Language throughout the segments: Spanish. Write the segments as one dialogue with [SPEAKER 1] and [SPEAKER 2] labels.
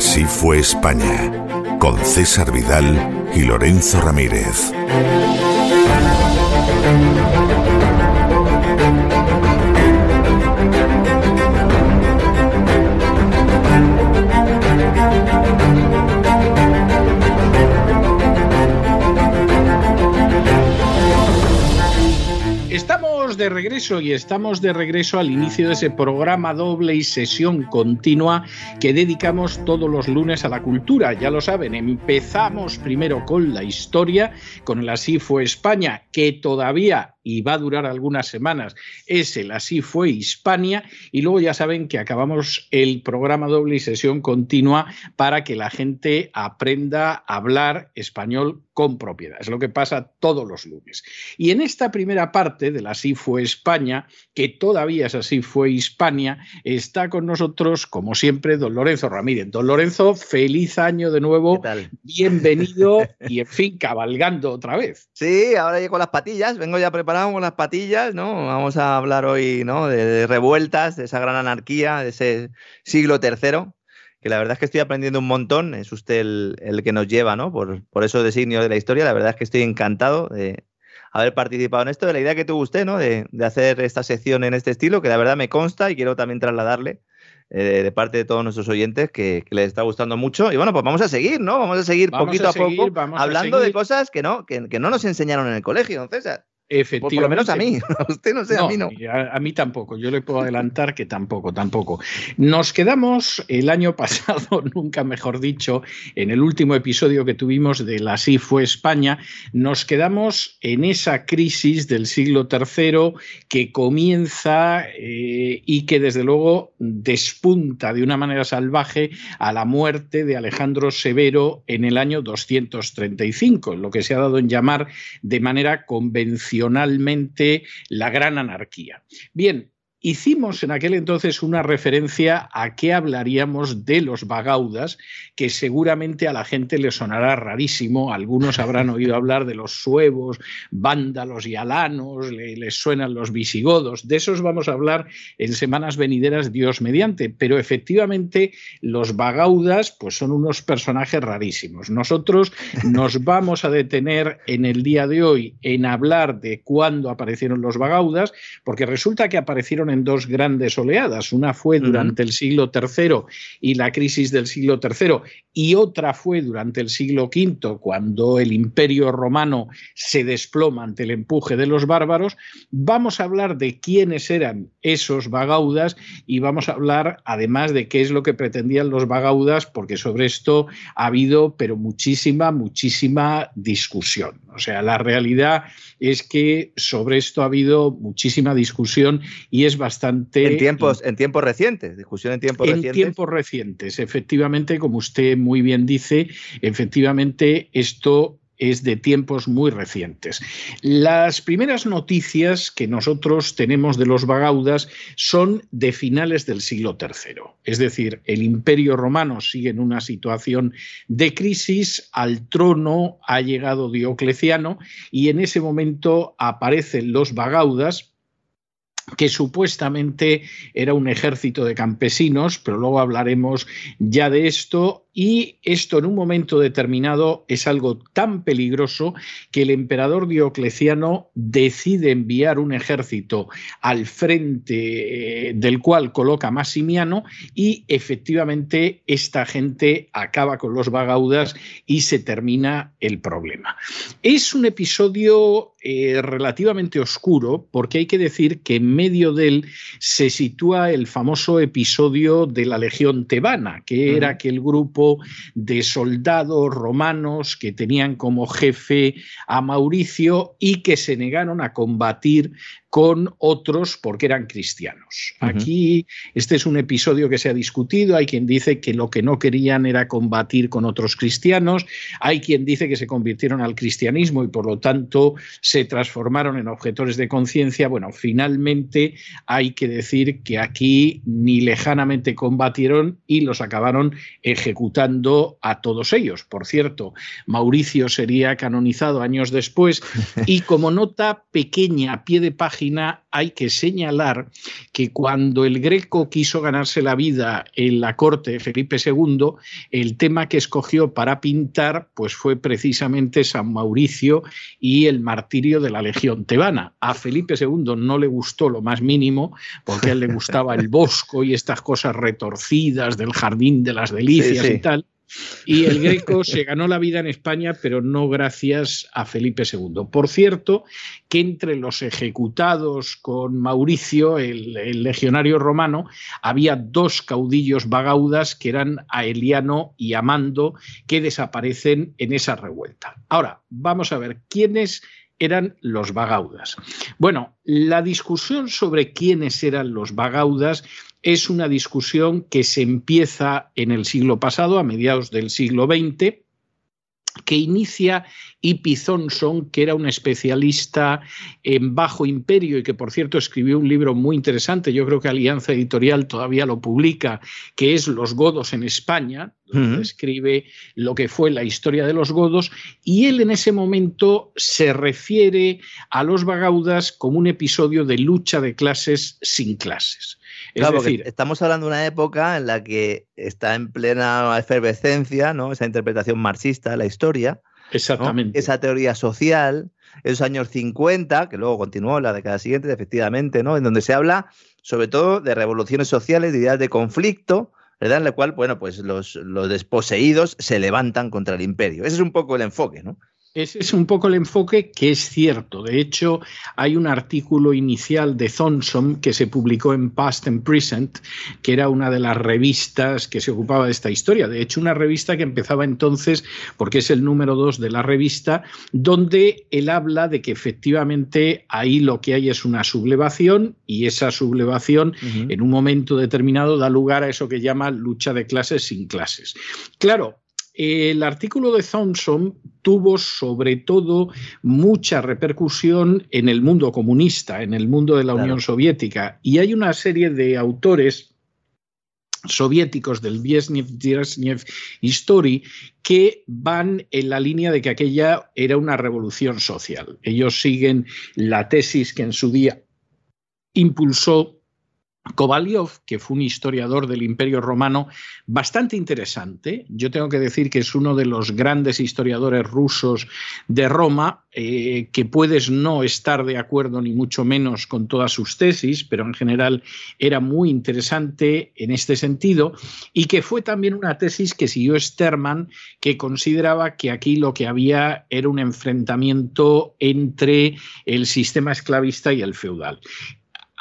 [SPEAKER 1] Así fue España, con César Vidal y Lorenzo Ramírez.
[SPEAKER 2] De regreso y estamos de regreso al inicio de ese programa doble y sesión continua que dedicamos todos los lunes a la cultura. Ya lo saben, empezamos primero con la historia, con el Así fue España, que todavía y va a durar algunas semanas, es el Así fue Hispania, y luego ya saben que acabamos el programa doble y sesión continua para que la gente aprenda a hablar español con propiedad. Es lo que pasa todos los lunes. Y en esta primera parte del Así fue España, que todavía es Así fue Hispania, está con nosotros, como siempre, don Lorenzo Ramírez. Don Lorenzo, feliz año de nuevo. Bienvenido y, en fin, cabalgando otra vez.
[SPEAKER 3] Sí, ahora llego con las patillas, vengo ya preparado las patillas, ¿no? Vamos a hablar hoy, ¿no? De, revueltas, de esa gran anarquía, de ese siglo tercero, que la verdad es que estoy aprendiendo un montón. Es usted el, que nos lleva, ¿no? Por, por esos designios de la historia. La verdad es que estoy encantado de haber participado en esto, de la idea que tuvo usted, ¿no? De, hacer esta sección en este estilo, que la verdad me consta y quiero también trasladarle. Eh, de parte de todos nuestros oyentes que, les está gustando mucho. Y bueno, pues vamos a seguir, ¿no? Vamos a seguir poquito a, poco hablando de cosas que no, que, que, no nos enseñaron en el colegio, don César.
[SPEAKER 2] Efectivamente.
[SPEAKER 3] Por lo menos a mí, a usted no sé,
[SPEAKER 2] a
[SPEAKER 3] mí no.
[SPEAKER 2] A, mí tampoco, yo le puedo adelantar que tampoco, tampoco. Nos quedamos el año pasado, nunca mejor dicho, en el último episodio que tuvimos de la Así fue España, nos quedamos en esa crisis del siglo III que comienza eh, y que desde luego despunta de una manera salvaje a la muerte de Alejandro Severo en el año 235, lo que se ha dado en llamar de manera convencional la gran anarquía. Bien, Hicimos en aquel entonces una referencia a que hablaríamos de los bagaudas, que seguramente a la gente le sonará rarísimo. Algunos habrán oído hablar de los suevos, vándalos y alanos, les suenan los visigodos. De esos vamos a hablar en semanas venideras, Dios mediante. Pero efectivamente, los bagaudas pues, son unos personajes rarísimos. Nosotros nos vamos a detener en el día de hoy en hablar de cuándo aparecieron los bagaudas, porque resulta que aparecieron en dos grandes oleadas. Una fue durante el siglo III y la crisis del siglo III, y otra fue durante el siglo V, cuando el imperio romano se desploma ante el empuje de los bárbaros. Vamos a hablar de quiénes eran esos bagaudas y vamos a hablar además de qué es lo que pretendían los bagaudas, porque sobre esto ha habido, pero muchísima, muchísima discusión. O sea, la realidad es que sobre esto ha habido muchísima discusión y es bastante...
[SPEAKER 3] En tiempos, en tiempos recientes, discusión en tiempos recientes.
[SPEAKER 2] En tiempos recientes, efectivamente, como usted muy bien dice, efectivamente esto es de tiempos muy recientes. Las primeras noticias que nosotros tenemos de los bagaudas son de finales del siglo III. Es decir, el imperio romano sigue en una situación de crisis, al trono ha llegado Diocleciano y en ese momento aparecen los bagaudas, que supuestamente era un ejército de campesinos, pero luego hablaremos ya de esto, y esto en un momento determinado es algo tan peligroso que el emperador Diocleciano decide enviar un ejército al frente eh, del cual coloca Massimiano y efectivamente esta gente acaba con los bagaudas y se termina el problema. Es un episodio eh, relativamente oscuro, porque hay que decir que en medio de él se sitúa el famoso episodio de la Legión Tebana, que era aquel grupo de soldados romanos que tenían como jefe a Mauricio y que se negaron a combatir con otros porque eran cristianos. Aquí este es un episodio que se ha discutido, hay quien dice que lo que no querían era combatir con otros cristianos, hay quien dice que se convirtieron al cristianismo y por lo tanto se transformaron en objetores de conciencia. Bueno, finalmente hay que decir que aquí ni lejanamente combatieron y los acabaron ejecutando a todos ellos. Por cierto, Mauricio sería canonizado años después y como nota pequeña, a pie de página, hay que señalar que cuando el Greco quiso ganarse la vida en la corte de Felipe II, el tema que escogió para pintar pues fue precisamente San Mauricio y el martirio de la Legión tebana. A Felipe II no le gustó lo más mínimo, porque a él le gustaba el bosco y estas cosas retorcidas del jardín de las delicias y tal. Y el Greco se ganó la vida en España, pero no gracias a Felipe II. Por cierto, que entre los ejecutados con Mauricio, el, legionario romano, había dos caudillos bagaudas que eran Aeliano y Amando, que desaparecen en esa revuelta. Ahora, vamos a ver quiénes eran los bagaudas. Bueno, la discusión sobre quiénes eran los bagaudas es una discusión que se empieza en el siglo pasado, a mediados del siglo XX, que inicia Ipi Thompson, que era un especialista en Bajo Imperio y que, por cierto, escribió un libro muy interesante, yo creo que Alianza Editorial todavía lo publica, que es Los Godos en España, donde escribe lo que fue la historia de los godos, y él en ese momento se refiere a los bagaudas como un episodio de lucha de clases sin clases.
[SPEAKER 3] Es decir, estamos hablando de una época en la que está en plena efervescencia, ¿no? Esa interpretación marxista de la historia.
[SPEAKER 2] Exactamente.
[SPEAKER 3] Esa teoría social, esos años 50, que luego continuó en la década siguiente, efectivamente, ¿no? En donde se habla sobre todo de revoluciones sociales, de ideas de conflicto, ¿verdad? En la cual, bueno, pues los, los desposeídos se levantan contra el imperio. Ese es un poco el enfoque, ¿no?
[SPEAKER 2] Ese es un poco el enfoque que es cierto. De hecho, hay un artículo inicial de Thompson que se publicó en Past and Present, que era una de las revistas que se ocupaba de esta historia. De hecho, una revista que empezaba entonces, porque es el número dos de la revista, donde él habla de que efectivamente ahí lo que hay es una sublevación y esa sublevación en un momento determinado da lugar a eso que llama lucha de clases sin clases. Claro, el artículo de Thompson tuvo sobre todo mucha repercusión en el mundo comunista, en el mundo de la Unión Soviética, y hay una serie de autores soviéticos del Viesnev History que van en la línea de que aquella era una revolución social. Ellos siguen la tesis que en su día impulsó Kovalyov, que fue un historiador del Imperio Romano bastante interesante, yo tengo que decir que es uno de los grandes historiadores rusos de Roma, eh, que puedes no estar de acuerdo ni mucho menos con todas sus tesis, pero en general era muy interesante en este sentido, y que fue también una tesis que siguió Sterman, que consideraba que aquí lo que había era un enfrentamiento entre el sistema esclavista y el feudal.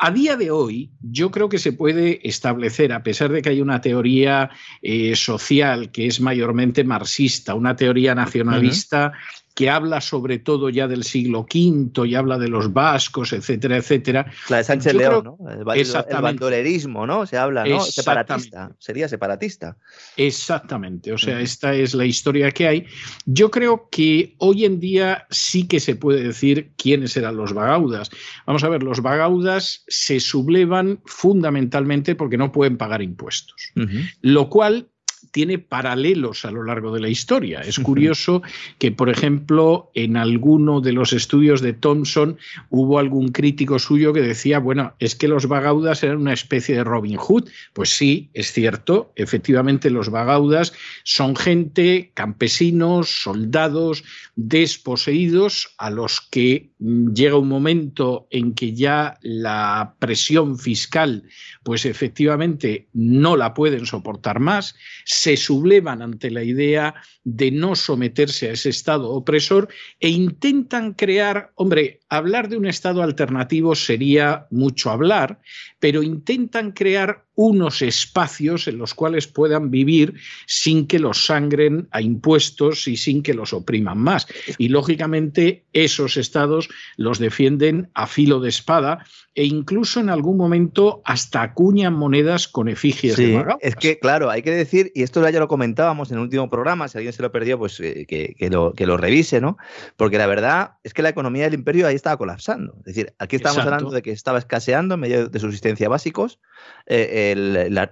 [SPEAKER 2] A día de hoy, yo creo que se puede establecer, a pesar de que hay una teoría eh, social que es mayormente marxista, una teoría nacionalista que habla sobre todo ya del siglo V y habla de los vascos, etcétera, etcétera.
[SPEAKER 3] La de Sánchez León, ¿no? El, bandolerismo, ¿no? Se habla, ¿no? Separatista, sería separatista.
[SPEAKER 2] Exactamente, o sea, esta es la historia que hay. Yo creo que hoy en día sí que se puede decir quiénes eran los bagaudas. Vamos a ver, los bagaudas se sublevan fundamentalmente porque no pueden pagar impuestos, lo cual tiene paralelos a lo largo de la historia. Es curioso que, por ejemplo, en alguno de los estudios de Thompson hubo algún crítico suyo que decía, bueno, es que los bagaudas eran una especie de Robin Hood. Pues sí, es cierto, efectivamente los bagaudas son gente, campesinos, soldados, desposeídos, a los que mm, llega un momento en que ya la presión fiscal, pues efectivamente no la pueden soportar más se sublevan ante la idea de no someterse a ese Estado opresor e intentan crear, hombre, hablar de un Estado alternativo sería mucho hablar, pero intentan crear unos espacios en los cuales puedan vivir sin que los sangren a impuestos y sin que los opriman más. Y lógicamente esos estados los defienden a filo de espada e incluso en algún momento hasta acuñan monedas con efigies de magautas.
[SPEAKER 3] Es que, claro, hay que decir, y esto ya lo comentábamos en el último programa, si alguien se lo perdió, pues eh, que, lo, que lo revise, ¿no? Porque la verdad es que la economía del imperio ahí estaba colapsando. Es decir, aquí estamos hablando de que estaba escaseando en medio de subsistencia básicos, eh, la,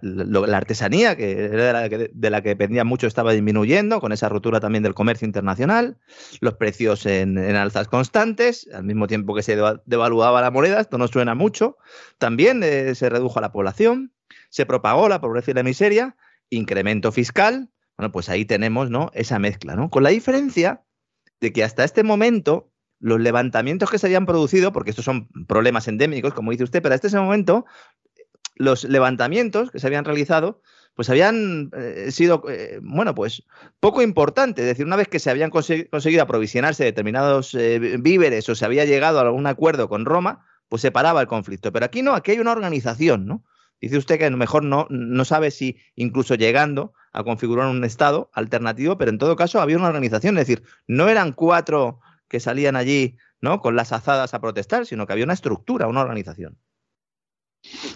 [SPEAKER 3] artesanía, que era de la que, dependía mucho, estaba disminuyendo, con esa ruptura también del comercio internacional, los precios en, alzas constantes, al mismo tiempo que se devaluaba la moneda, esto no suena mucho, también eh, se redujo la población, se propagó la pobreza y la miseria, incremento fiscal, bueno, pues ahí tenemos ¿no? esa mezcla, ¿no? Con la diferencia de que hasta este momento los levantamientos que se habían producido, porque estos son problemas endémicos, como dice usted, pero hasta ese momento los levantamientos que se habían realizado, pues habían eh, sido, eh, bueno, pues poco importantes. Es decir, una vez que se habían conseguido aprovisionarse determinados eh, víveres o se había llegado a algún acuerdo con Roma, pues se paraba el conflicto. Pero aquí no, aquí hay una organización, ¿no? Dice usted que a lo mejor no, no sabe si incluso llegando a configurar un Estado alternativo, pero en todo caso había una organización. Es decir, no eran cuatro que salían allí ¿no? con las azadas a protestar, sino que había una estructura, una organización.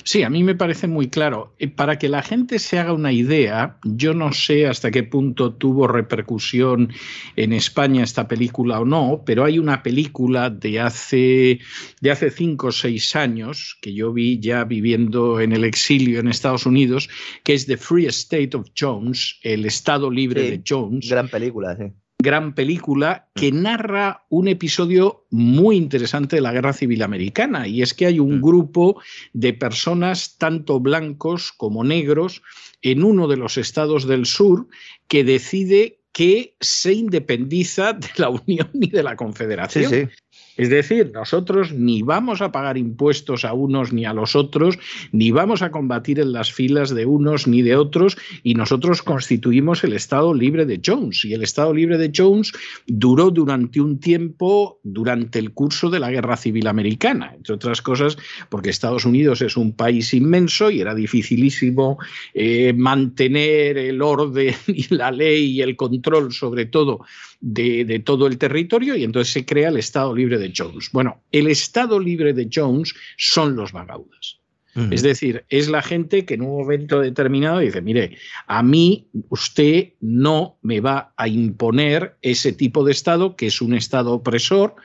[SPEAKER 2] Sí, a mí me parece muy claro. Eh, para que la gente se haga una idea, yo no sé hasta qué punto tuvo repercusión en España esta película o no, pero hay una película de hace, de hace cinco o seis años que yo vi ya viviendo en el exilio en Estados Unidos, que es The Free State of Jones, el Estado Libre de Jones.
[SPEAKER 3] Gran película, sí
[SPEAKER 2] gran película que mm. narra un episodio muy interesante de la Guerra Civil Americana, y es que hay un mm. grupo de personas, tanto blancos como negros, en uno de los estados del sur, que decide que se independiza de la Unión ni de la Confederación. Es decir, nosotros ni vamos a pagar impuestos a unos ni a los otros, ni vamos a combatir en las filas de unos ni de otros, y nosotros constituimos el Estado Libre de Jones. Y el Estado Libre de Jones duró durante un tiempo, durante el curso de la Guerra Civil Americana, entre otras cosas, porque Estados Unidos es un país inmenso y era dificilísimo eh, mantener el orden y la ley y el control, sobre todo, de, todo el territorio y entonces se crea el Estado Libre de Jones. Bueno, el Estado Libre de Jones son los vagaudas. Es decir, es la gente que en un momento determinado dice, mire, a mí usted no me va a imponer ese tipo de Estado, que es un Estado opresor,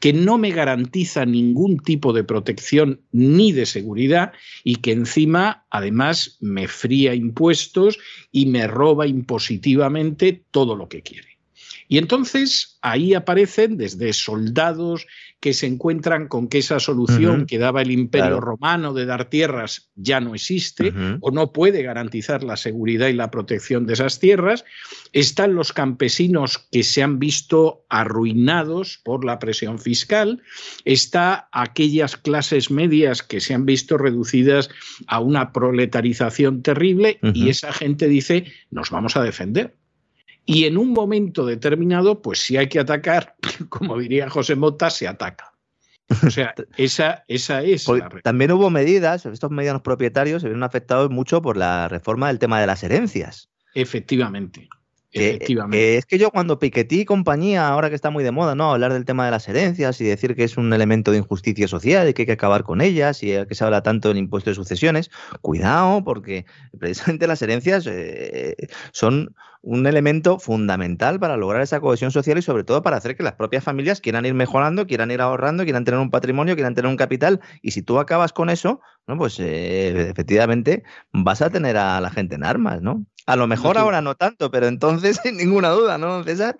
[SPEAKER 2] que no me garantiza ningún tipo de protección ni de seguridad y que encima, además, me fría impuestos y me roba impositivamente todo lo que quiere. Y entonces ahí aparecen desde soldados que se encuentran con que esa solución que daba el imperio romano de dar tierras ya no existe o no puede garantizar la seguridad y la protección de esas tierras. Están los campesinos que se han visto arruinados por la presión fiscal. Está aquellas clases medias que se han visto reducidas a una proletarización terrible y esa gente dice, nos vamos a defender y en un momento determinado, pues si hay que atacar, como diría José Mota, se ataca. O sea, esa, esa es
[SPEAKER 3] pues la También hubo medidas, estos medianos propietarios se vieron afectados mucho por la reforma del tema de las herencias.
[SPEAKER 2] Efectivamente. Efectivamente.
[SPEAKER 3] es que yo cuando Piketty y compañía, ahora que está muy de moda, ¿no? Hablar del tema de las herencias y decir que es un elemento de injusticia social y que hay que acabar con ellas y que se habla tanto del impuesto de sucesiones, cuidado, porque precisamente las herencias eh, son un elemento fundamental para lograr esa cohesión social y sobre todo para hacer que las propias familias quieran ir mejorando, quieran ir ahorrando, quieran tener un patrimonio, quieran tener un capital. Y si tú acabas con eso, ¿no? pues eh, efectivamente vas a tener a la gente en armas, ¿no? A lo mejor ahora no tanto, pero entonces sin ninguna duda, ¿no, César?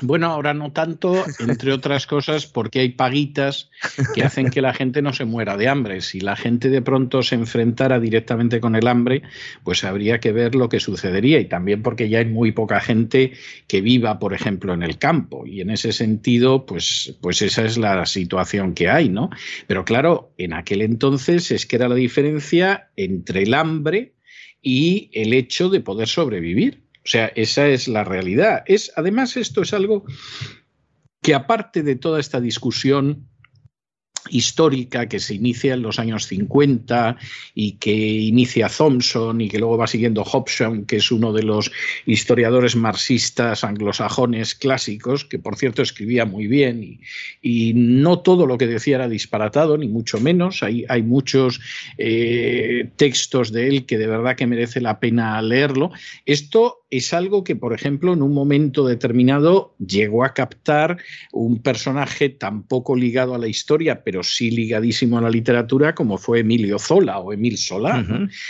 [SPEAKER 2] Bueno, ahora no tanto, entre otras cosas, porque hay paguitas que hacen que la gente no se muera de hambre. Si la gente de pronto se enfrentara directamente con el hambre, pues habría que ver lo que sucedería. Y también porque ya hay muy poca gente que viva, por ejemplo, en el campo. Y en ese sentido, pues, pues esa es la situación que hay, ¿no? Pero claro, en aquel entonces es que era la diferencia entre el hambre y el hecho de poder sobrevivir. O sea, esa es la realidad. Es, además, esto es algo que aparte de toda esta discusión histórica que se inicia en los años 50 y que inicia Thompson y que luego va siguiendo Hobson, que es uno de los historiadores marxistas anglosajones clásicos, que por cierto escribía muy bien y, y no todo lo que decía era disparatado, ni mucho menos. Hay, hay muchos eh, textos de él que de verdad que merece la pena leerlo. Esto es algo que, por ejemplo, en un momento determinado llegó a captar un personaje tan poco ligado a la historia, pero sí ligadísimo a la literatura, como fue Emilio Zola o Emil Solá.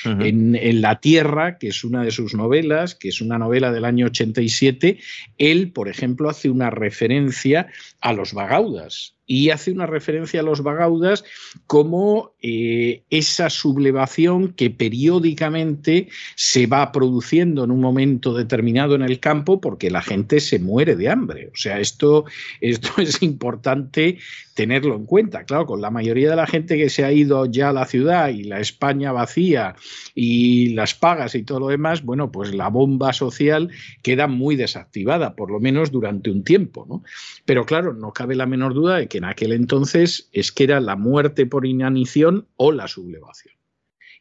[SPEAKER 2] En, en, La Tierra, que es una de sus novelas, que es una novela del año 87, él, por ejemplo, hace una referencia a los vagaudas y hace una referencia a los vagaudas como eh, esa sublevación que periódicamente se va produciendo en un momento determinado en el campo porque la gente se muere de hambre. O sea, esto, esto es importante tenerlo en cuenta. Claro, con la mayoría de la gente que se ha ido ya a la ciudad y la España vacía y las pagas y todo lo demás, bueno, pues la bomba social queda muy desactivada, por lo menos durante un tiempo. ¿no? Pero claro, no cabe la menor duda de que en aquel entonces es que era la muerte por inanición o la sublevación.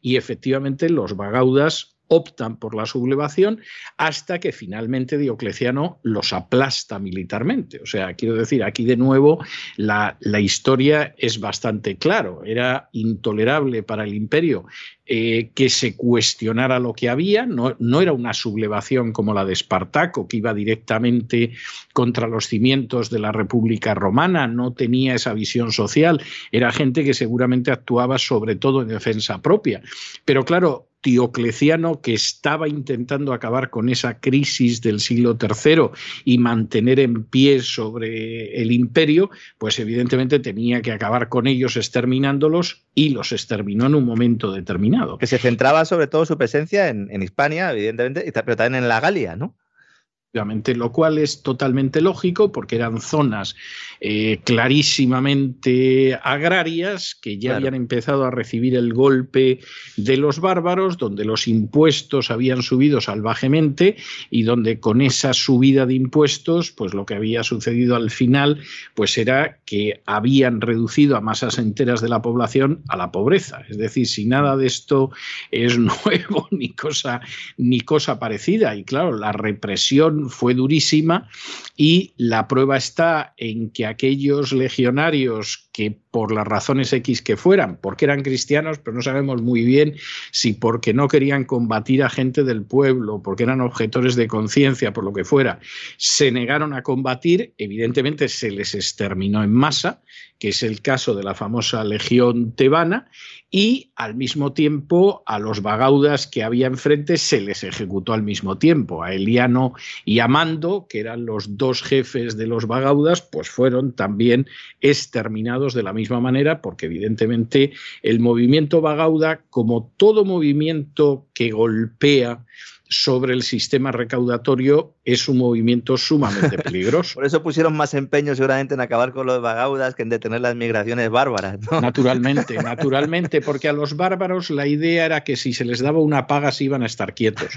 [SPEAKER 2] Y efectivamente los vagaudas optan por la sublevación hasta que finalmente Diocleciano los aplasta militarmente. O sea, quiero decir, aquí de nuevo la, la historia es bastante claro. Era intolerable para el imperio eh, que se cuestionara lo que había, no, no, era una sublevación como la de Espartaco, que iba directamente contra los cimientos de la República Romana, no tenía esa visión social, era gente que seguramente actuaba sobre todo en defensa propia. Pero claro, Diocleciano, que estaba intentando acabar con esa crisis del siglo III y mantener en pie sobre el imperio, pues evidentemente tenía que acabar con ellos exterminándolos y los exterminó en un momento determinado.
[SPEAKER 3] Que se centraba sobre todo su presencia en, en Hispania, evidentemente, pero también en la Galia, ¿no?
[SPEAKER 2] Lo cual es totalmente lógico porque eran zonas eh, clarísimamente agrarias que ya habían empezado a recibir el golpe de los bárbaros, donde los impuestos habían subido salvajemente y donde con esa subida de impuestos, pues lo que había sucedido al final, pues era que habían reducido a masas enteras de la población a la pobreza. Es decir, si nada de esto es nuevo ni cosa, ni cosa parecida. Y claro, la represión fue durísima y la prueba está en que aquellos legionarios que por las razones X que fueran, porque eran cristianos, pero no sabemos muy bien si porque no querían combatir a gente del pueblo, porque eran objetores de conciencia, por lo que fuera, se negaron a combatir, evidentemente se les exterminó en masa, que es el caso de la famosa Legión Tebana, y al mismo tiempo a los vagaudas que había enfrente se les ejecutó al mismo tiempo. A Eliano y a Mando, que eran los dos jefes de los vagaudas, pues fueron también exterminados de la misma manera, porque evidentemente el movimiento vagauda, como todo movimiento que golpea sobre el sistema recaudatorio es un movimiento sumamente peligroso.
[SPEAKER 3] Por eso pusieron más empeño seguramente en acabar con los vagaudas que en detener las migraciones bárbaras.
[SPEAKER 2] Naturalmente, naturalmente, porque a los bárbaros la idea era que si se les daba una paga se iban a estar quietos.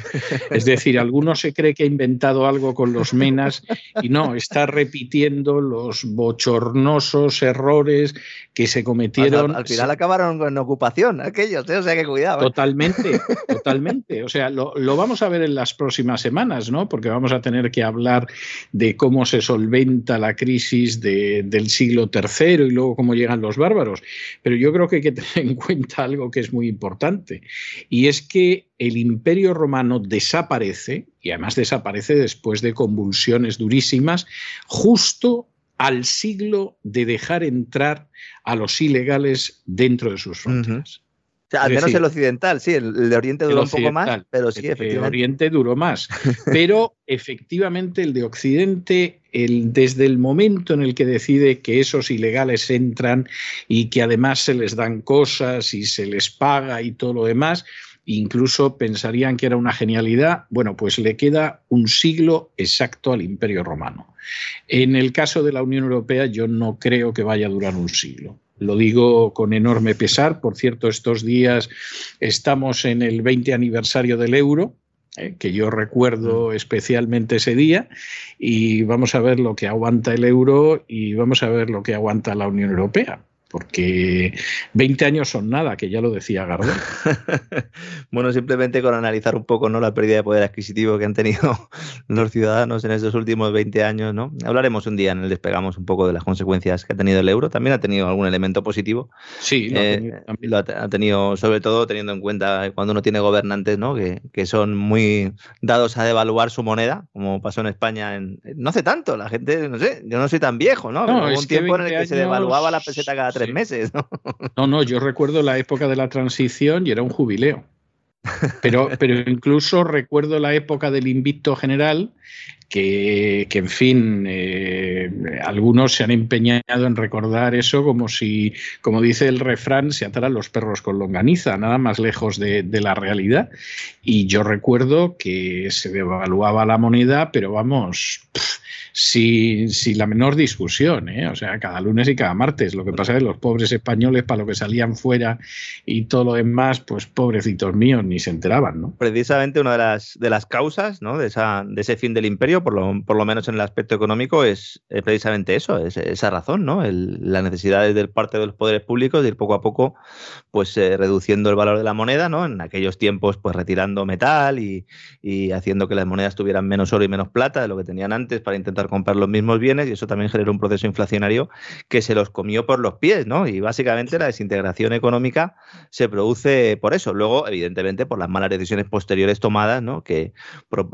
[SPEAKER 2] Es decir, alguno se cree que ha inventado algo con los menas y no, está repitiendo los bochornosos errores que se cometieron.
[SPEAKER 3] Al, final acabaron con ocupación aquellos, ¿eh? o sea que cuidado.
[SPEAKER 2] ¿eh? Totalmente, totalmente. O sea, lo, lo vamos a ver en las próximas semanas, ¿no? Porque vamos a tener que hablar de cómo se solventa la crisis de, del siglo III y luego cómo llegan los bárbaros. Pero yo creo que hay que tener en cuenta algo que es muy importante, y es que el imperio romano desaparece, y además desaparece después de convulsiones durísimas, justo al siglo de dejar entrar a los ilegales dentro de sus fronteras
[SPEAKER 3] al menos el occidental, sí, el, de Oriente duró un poco más, pero sí,
[SPEAKER 2] efectivamente. El de Oriente duró más. Pero efectivamente el de Occidente, el, desde el momento en el que decide que esos ilegales entran y que además se les dan cosas y se les paga y todo lo demás, incluso pensarían que era una genialidad, bueno, pues le queda un siglo exacto al Imperio Romano. En el caso de la Unión Europea yo no creo que vaya a durar un siglo. Lo digo con enorme pesar. Por cierto, estos días estamos en el 20 aniversario del euro ¿eh? que yo recuerdo mm. especialmente ese día, y vamos a ver lo que aguanta el euro y vamos a ver lo que aguanta la Unión Europea porque 20 años son nada, que ya lo decía Gardel.
[SPEAKER 3] bueno, simplemente con analizar un poco ¿no? la pérdida de poder adquisitivo que han tenido los ciudadanos en estos últimos 20 años. ¿no? Hablaremos un día en el despegamos un poco de las consecuencias que ha tenido el euro. También ha tenido algún elemento positivo.
[SPEAKER 2] Sí,
[SPEAKER 3] lo, ha, eh, tenido, lo ha, tenido, sobre todo teniendo en cuenta cuando uno tiene gobernantes ¿no? que, que son muy dados a devaluar su moneda, como pasó en España en, no hace tanto. La gente, no sé, yo no soy tan viejo, ¿no? Hubo un tiempo en el que se devaluaba la peseta cada meses, ¿no?
[SPEAKER 2] No, no, yo recuerdo la época de la transición y era un jubileo. Pero, pero incluso recuerdo la época del invicto general, que, en fin, eh, algunos se han empeñado en recordar eso como si, como dice el refrán, se ataran los perros con longaniza, nada más lejos de, la realidad. Y yo recuerdo que se devaluaba la moneda, pero vamos sin, la menor discusión, ¿eh? o sea, cada lunes y cada martes. Lo que pasa es que los pobres españoles, para lo que salían fuera y todo lo demás, pues pobrecitos míos, ni se enteraban. ¿no?
[SPEAKER 3] Precisamente una de las, de las causas ¿no? de, esa, de ese fin del imperio, por lo, por lo menos en el aspecto económico, es, precisamente eso, es, esa razón, ¿no? la necesidad de parte de los poderes públicos de ir poco a poco pues eh, reduciendo el valor de la moneda, ¿no? En aquellos tiempos, pues retirando metal y, y haciendo que las monedas tuvieran menos oro y menos plata de lo que tenían antes para intentar comprar los mismos bienes y eso también generó un proceso inflacionario que se los comió por los pies, ¿no? Y básicamente la desintegración económica se produce por eso. Luego, evidentemente, por las malas decisiones posteriores tomadas, ¿no? Que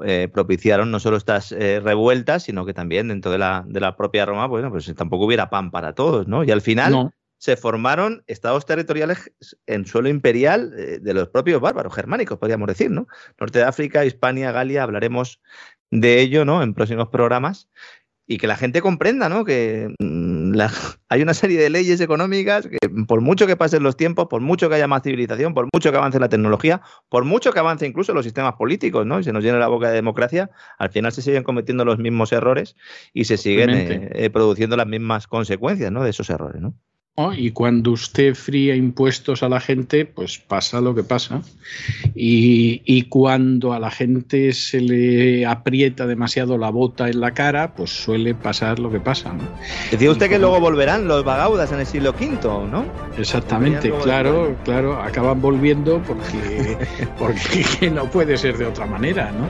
[SPEAKER 3] eh, propiciaron no solo estas eh, revueltas, sino que también dentro de la, de la propia Roma, pues, pues tampoco hubiera pan para todos, ¿no? Y al final... se formaron estados territoriales en suelo imperial eh, de los propios bárbaros germánicos, podríamos decir, ¿no? Norte de África, Hispania, Galia, hablaremos de ello ¿no? en próximos programas y que la gente comprenda ¿no? que hay una serie de leyes económicas que por mucho que pasen los tiempos, por mucho que haya más civilización, por mucho que avance la tecnología, por mucho que avance incluso los sistemas políticos ¿no? y se nos llene la boca de democracia, al final se siguen cometiendo los mismos errores y se siguen eh, eh, produciendo las mismas consecuencias ¿no? de esos errores. ¿no?
[SPEAKER 2] Y cuando usted fría impuestos a la gente, pues pasa lo que pasa. Y, cuando a la gente se le aprieta demasiado la bota en la cara, pues suele pasar lo que pasa. ¿no?
[SPEAKER 3] Decía usted que luego volverán los vagaudas en el siglo V, ¿no?
[SPEAKER 2] Exactamente, claro, claro, acaban volviendo porque, porque no puede ser de otra manera, ¿no?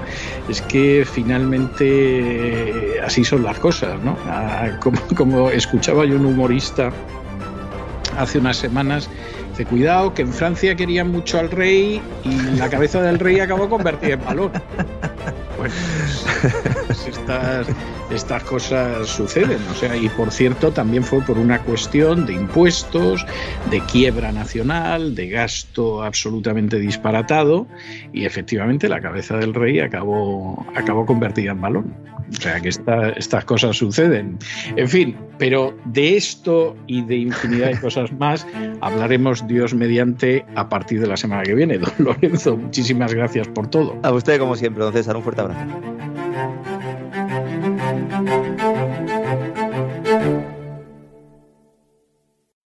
[SPEAKER 2] Es que finalmente así son las cosas, ¿no? Ah, como, como escuchaba yo un humorista hace unas semanas. Dice, cuidado, que en Francia querían mucho al rey y la cabeza del rey acabó convertida en balón. Bueno, pues, estas, estas cosas suceden. O sea, y por cierto, también fue por una cuestión de impuestos, de quiebra nacional, de gasto absolutamente disparatado, y efectivamente la cabeza del rey acabó, acabó convertida en balón. O sea que estas cosas suceden. En fin, pero de esto y de infinidad de cosas más hablaremos Dios mediante a partir de la semana que viene. Don Lorenzo, muchísimas gracias por todo.
[SPEAKER 3] A usted, como siempre, don César, un fuerte abrazo.